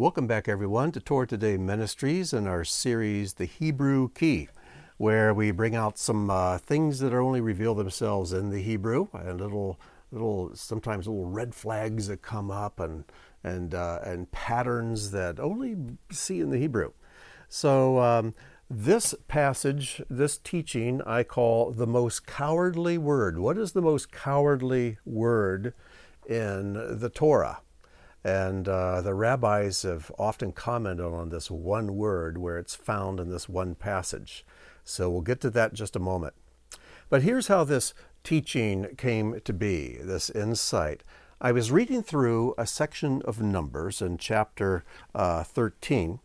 Welcome back, everyone, to Torah Today Ministries and our series, The Hebrew Key, where we bring out some uh, things that only reveal themselves in the Hebrew and little, little, sometimes little red flags that come up and and uh, and patterns that only see in the Hebrew. So um, this passage, this teaching, I call the most cowardly word. What is the most cowardly word in the Torah? And uh, the rabbis have often commented on this one word where it's found in this one passage. So we'll get to that in just a moment. But here's how this teaching came to be, this insight. I was reading through a section of Numbers in chapter uh, 13,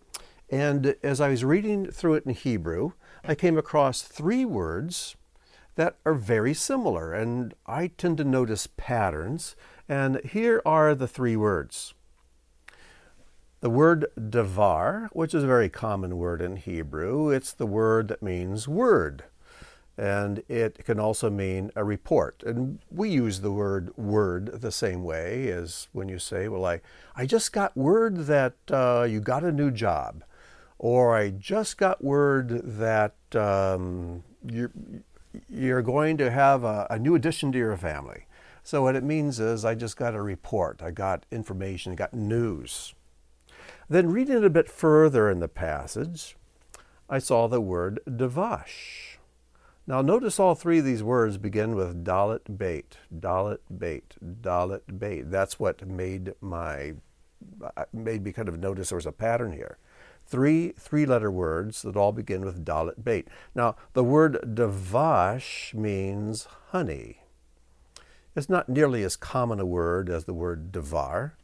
and as I was reading through it in Hebrew, I came across three words that are very similar, and I tend to notice patterns and here are the three words. The word davar, which is a very common word in Hebrew, it's the word that means word. And it can also mean a report. And we use the word word the same way as when you say, Well, I, I just got word that uh, you got a new job. Or I just got word that um, you're, you're going to have a, a new addition to your family. So what it means is I just got a report, I got information, I got news. Then reading it a bit further in the passage, I saw the word devash. Now notice all three of these words begin with dalet bait, dalet bait, dalet bait. That's what made my uh, made me kind of notice there was a pattern here. Three three-letter words that all begin with dalet bait. Now the word devash means honey. It's not nearly as common a word as the word devar,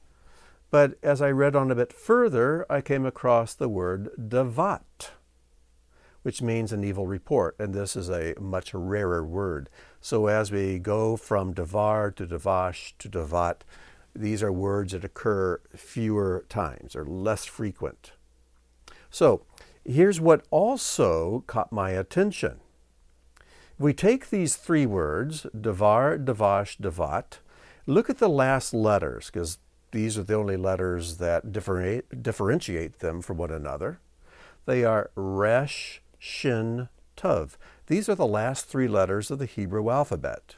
but as I read on a bit further, I came across the word devat, which means an evil report, and this is a much rarer word. So as we go from devar to devash to devat, these are words that occur fewer times or less frequent. So here's what also caught my attention we take these three words, Devar, Devash, Devat, look at the last letters, because these are the only letters that differentiate them from one another. They are Resh, Shin, Tov. These are the last three letters of the Hebrew alphabet.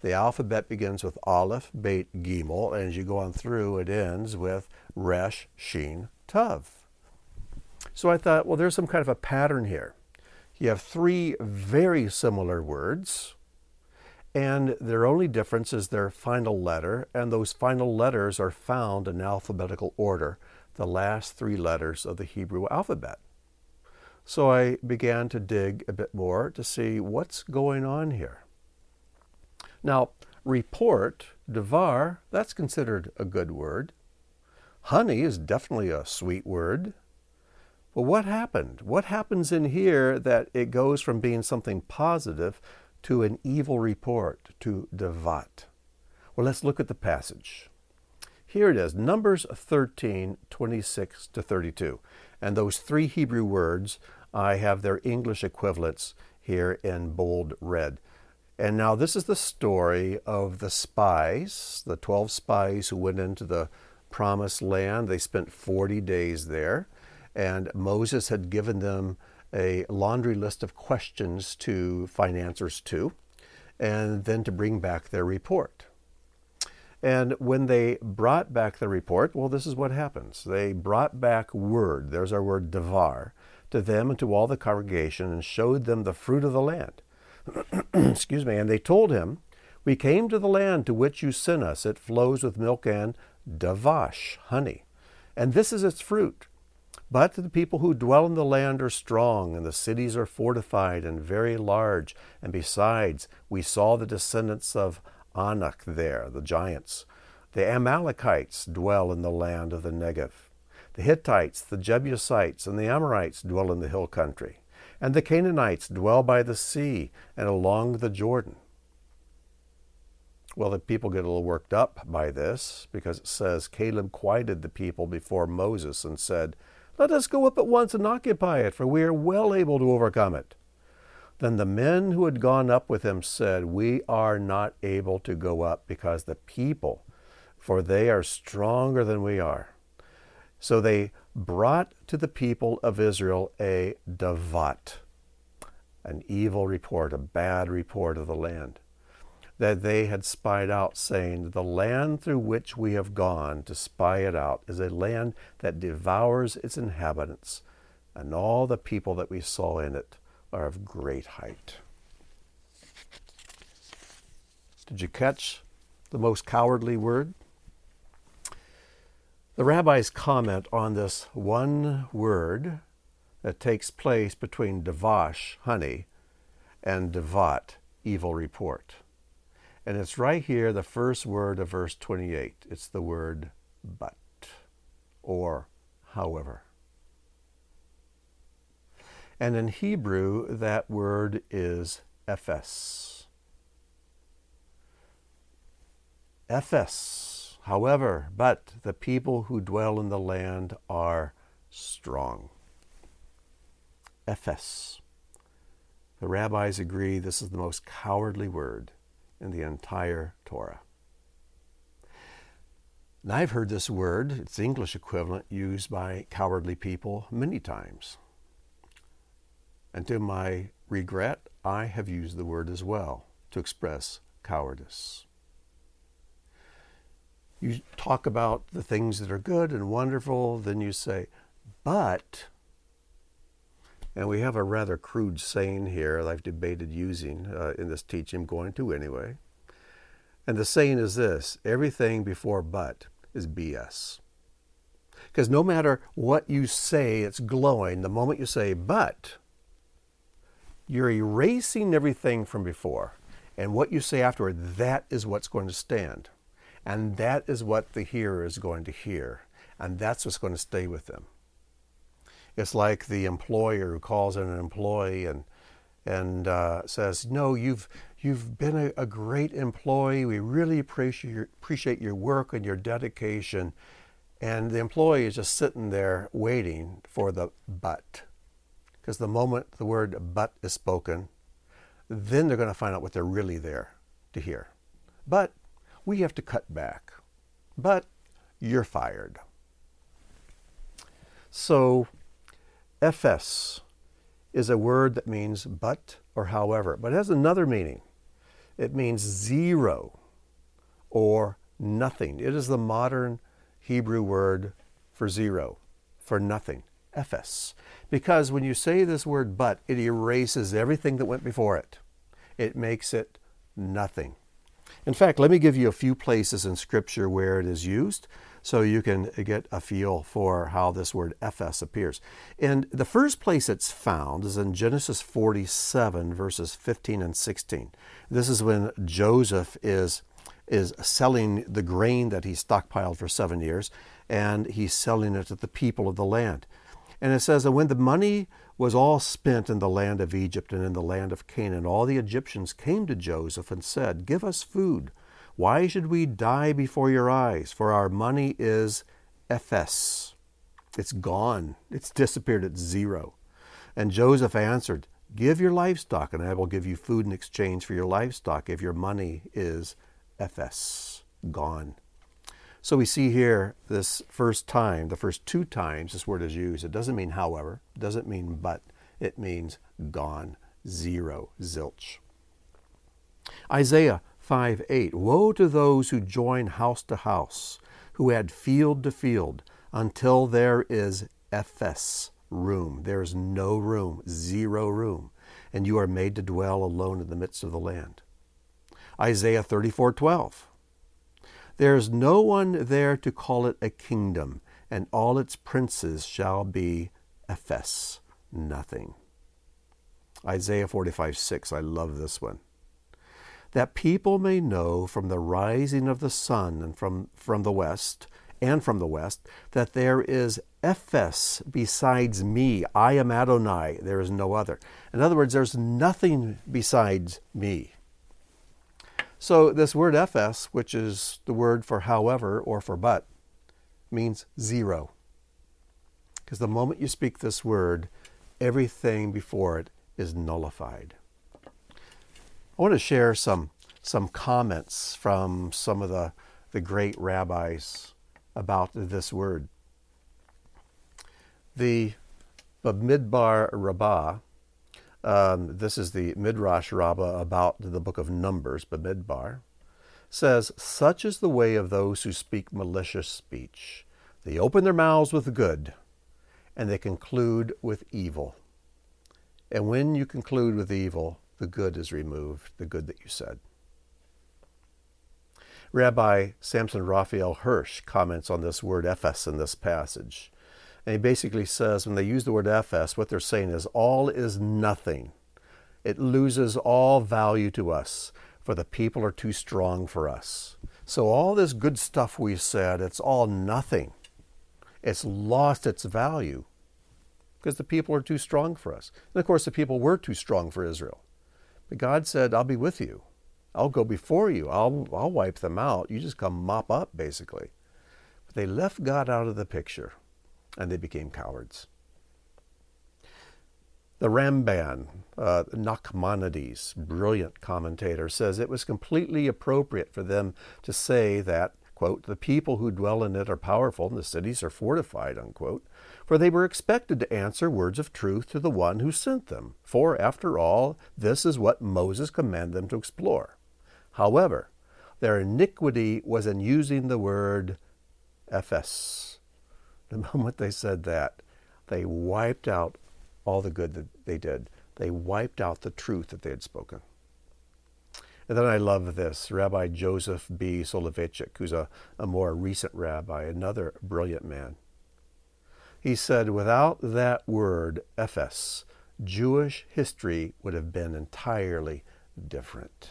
The alphabet begins with Aleph, Beit, Gimel, and as you go on through, it ends with Resh, Shin, Tov. So I thought, well, there's some kind of a pattern here. You have three very similar words, and their only difference is their final letter, and those final letters are found in alphabetical order, the last three letters of the Hebrew alphabet. So I began to dig a bit more to see what's going on here. Now, report, devar, that's considered a good word. Honey is definitely a sweet word. Well, what happened? What happens in here that it goes from being something positive to an evil report, to devat? Well, let's look at the passage. Here it is, Numbers 13, 26 to 32. And those three Hebrew words, I have their English equivalents here in bold red. And now this is the story of the spies, the 12 spies who went into the promised land. They spent 40 days there. And Moses had given them a laundry list of questions to find answers to, and then to bring back their report. And when they brought back the report, well, this is what happens. They brought back word, there's our word devar, to them and to all the congregation and showed them the fruit of the land. Excuse me. And they told him, We came to the land to which you sent us. It flows with milk and davash, honey. And this is its fruit. But the people who dwell in the land are strong, and the cities are fortified and very large. And besides, we saw the descendants of Anak there, the giants. The Amalekites dwell in the land of the Negev. The Hittites, the Jebusites, and the Amorites dwell in the hill country. And the Canaanites dwell by the sea and along the Jordan. Well, the people get a little worked up by this because it says Caleb quieted the people before Moses and said, let us go up at once and occupy it, for we are well able to overcome it. Then the men who had gone up with him said, We are not able to go up because the people, for they are stronger than we are. So they brought to the people of Israel a davat, an evil report, a bad report of the land that they had spied out, saying, The land through which we have gone to spy it out is a land that devours its inhabitants, and all the people that we saw in it are of great height. Did you catch the most cowardly word? The rabbis comment on this one word that takes place between Devash, honey, and davat, evil report. And it's right here, the first word of verse 28. It's the word but or however. And in Hebrew, that word is ephes. Ephes, however, but the people who dwell in the land are strong. Ephes. The rabbis agree this is the most cowardly word in the entire Torah. And I've heard this word, its English equivalent, used by cowardly people many times. And to my regret, I have used the word as well to express cowardice. You talk about the things that are good and wonderful, then you say, but and we have a rather crude saying here that I've debated using uh, in this teaching, I'm going to anyway. And the saying is this everything before but is BS. Because no matter what you say, it's glowing. The moment you say but, you're erasing everything from before. And what you say afterward, that is what's going to stand. And that is what the hearer is going to hear. And that's what's going to stay with them. It's like the employer who calls in an employee and and uh, says, "No, you've you've been a, a, great employee. We really appreciate your, appreciate your work and your dedication." And the employee is just sitting there waiting for the but, because the moment the word "but" is spoken, then they're going to find out what they're really there to hear. But we have to cut back. But you're fired. So Ephes is a word that means but or however, but it has another meaning. It means zero or nothing. It is the modern Hebrew word for zero, for nothing. Ephes. Because when you say this word but, it erases everything that went before it. It makes it nothing. In fact, let me give you a few places in Scripture where it is used so you can get a feel for how this word ephes appears. And the first place it's found is in Genesis 47, verses 15 and 16. This is when Joseph is is selling the grain that he stockpiled for seven years, and he's selling it to the people of the land. And it says that when the money was all spent in the land of Egypt and in the land of Canaan, all the Egyptians came to Joseph and said, Give us food why should we die before your eyes? For our money is ephes. It's gone. It's disappeared. It's zero. And Joseph answered, Give your livestock, and I will give you food in exchange for your livestock if your money is ephes, gone. So we see here this first time, the first two times this word is used. It doesn't mean however, doesn't mean but, it means gone, zero, zilch. Isaiah 5 8 Woe to those who join house to house, who add field to field, until there is ephes room. There is no room, zero room, and you are made to dwell alone in the midst of the land. Isaiah 34 12 There is no one there to call it a kingdom, and all its princes shall be ephes, nothing. Isaiah 45 6, I love this one that people may know from the rising of the sun and from, from the west and from the west that there is ephes besides me. I am Adonai, there is no other. In other words, there's nothing besides me. So, this word ephes, which is the word for however or for but, means zero. Because the moment you speak this word, everything before it is nullified. I want to share some, some comments from some of the, the great rabbis about this word. The Bamidbar Rabbah, um, this is the Midrash Rabbah about the book of Numbers, Bamidbar, says, Such is the way of those who speak malicious speech. They open their mouths with good, and they conclude with evil. And when you conclude with evil, the good is removed, the good that you said. Rabbi Samson Raphael Hirsch comments on this word ephes in this passage. And he basically says when they use the word ephes, what they're saying is all is nothing. It loses all value to us, for the people are too strong for us. So all this good stuff we said, it's all nothing. It's lost its value because the people are too strong for us. And of course, the people were too strong for Israel. But God said, I'll be with you. I'll go before you. I'll, I'll wipe them out. You just come mop up, basically. But they left God out of the picture and they became cowards. The Ramban, uh, Nachmanides, brilliant commentator, says it was completely appropriate for them to say that, quote, the people who dwell in it are powerful and the cities are fortified, unquote, for they were expected to answer words of truth to the one who sent them. For, after all, this is what Moses commanded them to explore. However, their iniquity was in using the word ephes. The moment they said that, they wiped out all the good that they did. They wiped out the truth that they had spoken. And then I love this Rabbi Joseph B. Soloveitchik, who's a, a more recent rabbi, another brilliant man. He said, without that word, ephes, Jewish history would have been entirely different.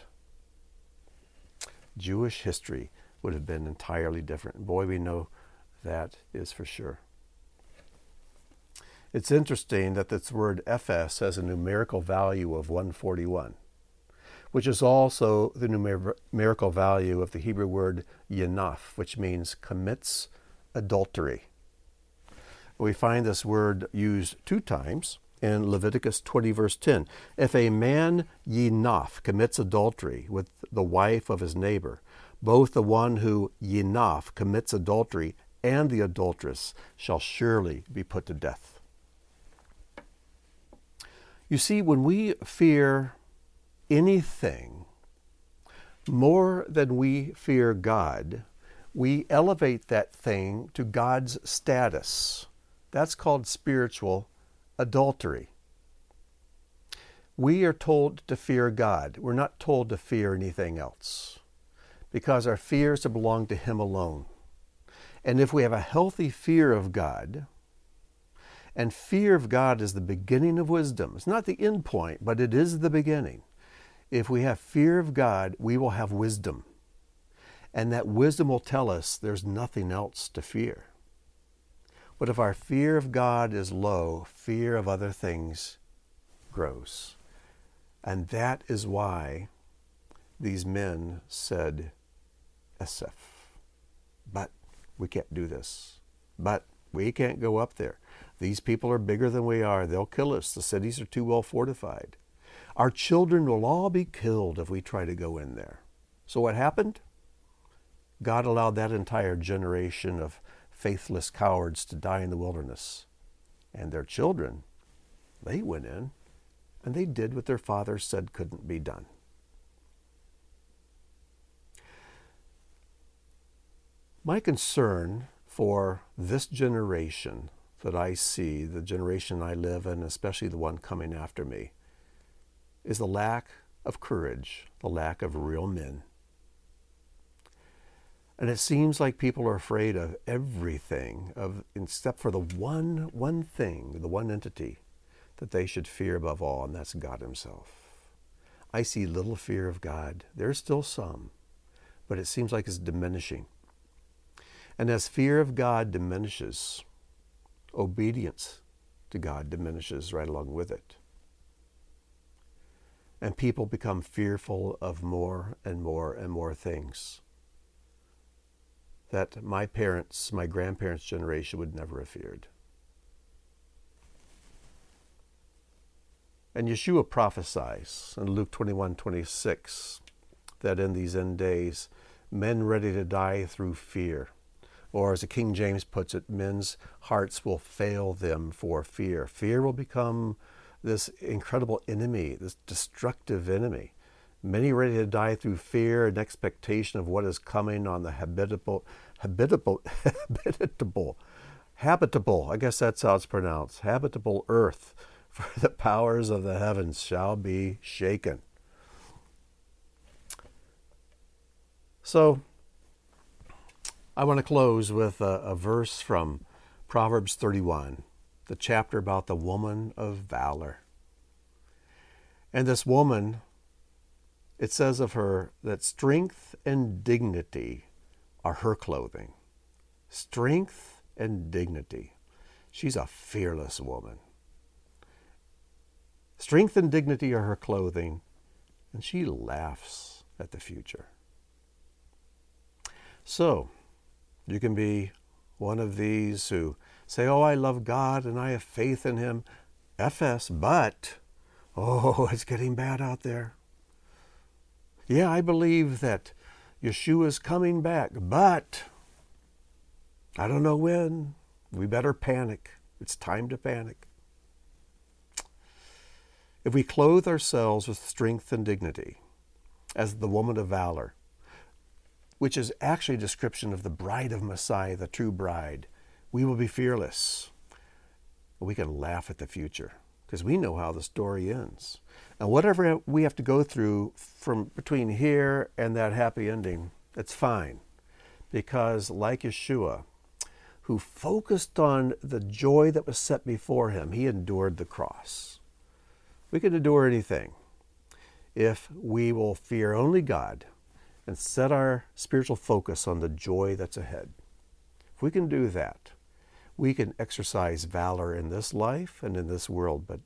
Jewish history would have been entirely different. Boy, we know that is for sure. It's interesting that this word ephes has a numerical value of 141, which is also the numerical value of the Hebrew word yanaf, which means commits adultery. We find this word used two times in Leviticus 20, verse 10. If a man yinaf commits adultery with the wife of his neighbor, both the one who yinaf commits adultery and the adulteress shall surely be put to death. You see, when we fear anything more than we fear God, we elevate that thing to God's status. That's called spiritual adultery. We are told to fear God. We're not told to fear anything else because our fears belong to Him alone. And if we have a healthy fear of God, and fear of God is the beginning of wisdom, it's not the end point, but it is the beginning. If we have fear of God, we will have wisdom. And that wisdom will tell us there's nothing else to fear. But if our fear of God is low, fear of other things grows. And that is why these men said, Ephes. But we can't do this. But we can't go up there. These people are bigger than we are. They'll kill us. The cities are too well fortified. Our children will all be killed if we try to go in there. So what happened? God allowed that entire generation of faithless cowards to die in the wilderness. And their children, they went in and they did what their father said couldn't be done. My concern for this generation that I see, the generation I live in, especially the one coming after me, is the lack of courage, the lack of real men. And it seems like people are afraid of everything, of except for the one one thing, the one entity that they should fear above all, and that's God Himself. I see little fear of God. There's still some, but it seems like it's diminishing. And as fear of God diminishes, obedience to God diminishes right along with it. And people become fearful of more and more and more things that my parents, my grandparents' generation would never have feared. And Yeshua prophesies in Luke 21 26 that in these end days, men ready to die through fear Or, as the King James puts it, men's hearts will fail them for fear. Fear will become this incredible enemy, this destructive enemy. Many ready to die through fear and expectation of what is coming on the habitable, habitable, habitable, habitable, I guess that's how it's pronounced, habitable earth, for the powers of the heavens shall be shaken. So, I want to close with a, a verse from Proverbs 31, the chapter about the woman of valor. And this woman, it says of her that strength and dignity are her clothing. Strength and dignity. She's a fearless woman. Strength and dignity are her clothing, and she laughs at the future. So, you can be one of these who say, Oh, I love God and I have faith in Him. Ephes, but, oh, it's getting bad out there. Yeah, I believe that Yeshua is coming back, but I don't know when. We better panic. It's time to panic. If we clothe ourselves with strength and dignity, as the woman of valor, which is actually a description of the bride of Messiah, the true bride. We will be fearless. We can laugh at the future because we know how the story ends. And whatever we have to go through from between here and that happy ending, it's fine. Because, like Yeshua, who focused on the joy that was set before him, he endured the cross. We can endure anything if we will fear only God and set our spiritual focus on the joy that's ahead. If we can do that, we can exercise valor in this life and in this world, but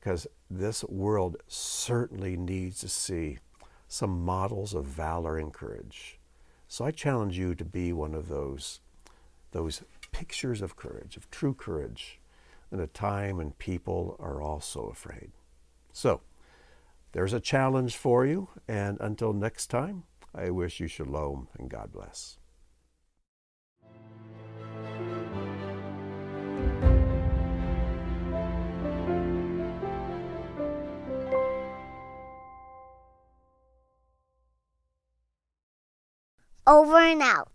because this world certainly needs to see some models of valor and courage. So I challenge you to be one of those, those pictures of courage, of true courage, in a time when people are also afraid. So, there's a challenge for you, and until next time, I wish you shalom and God bless. Over and out.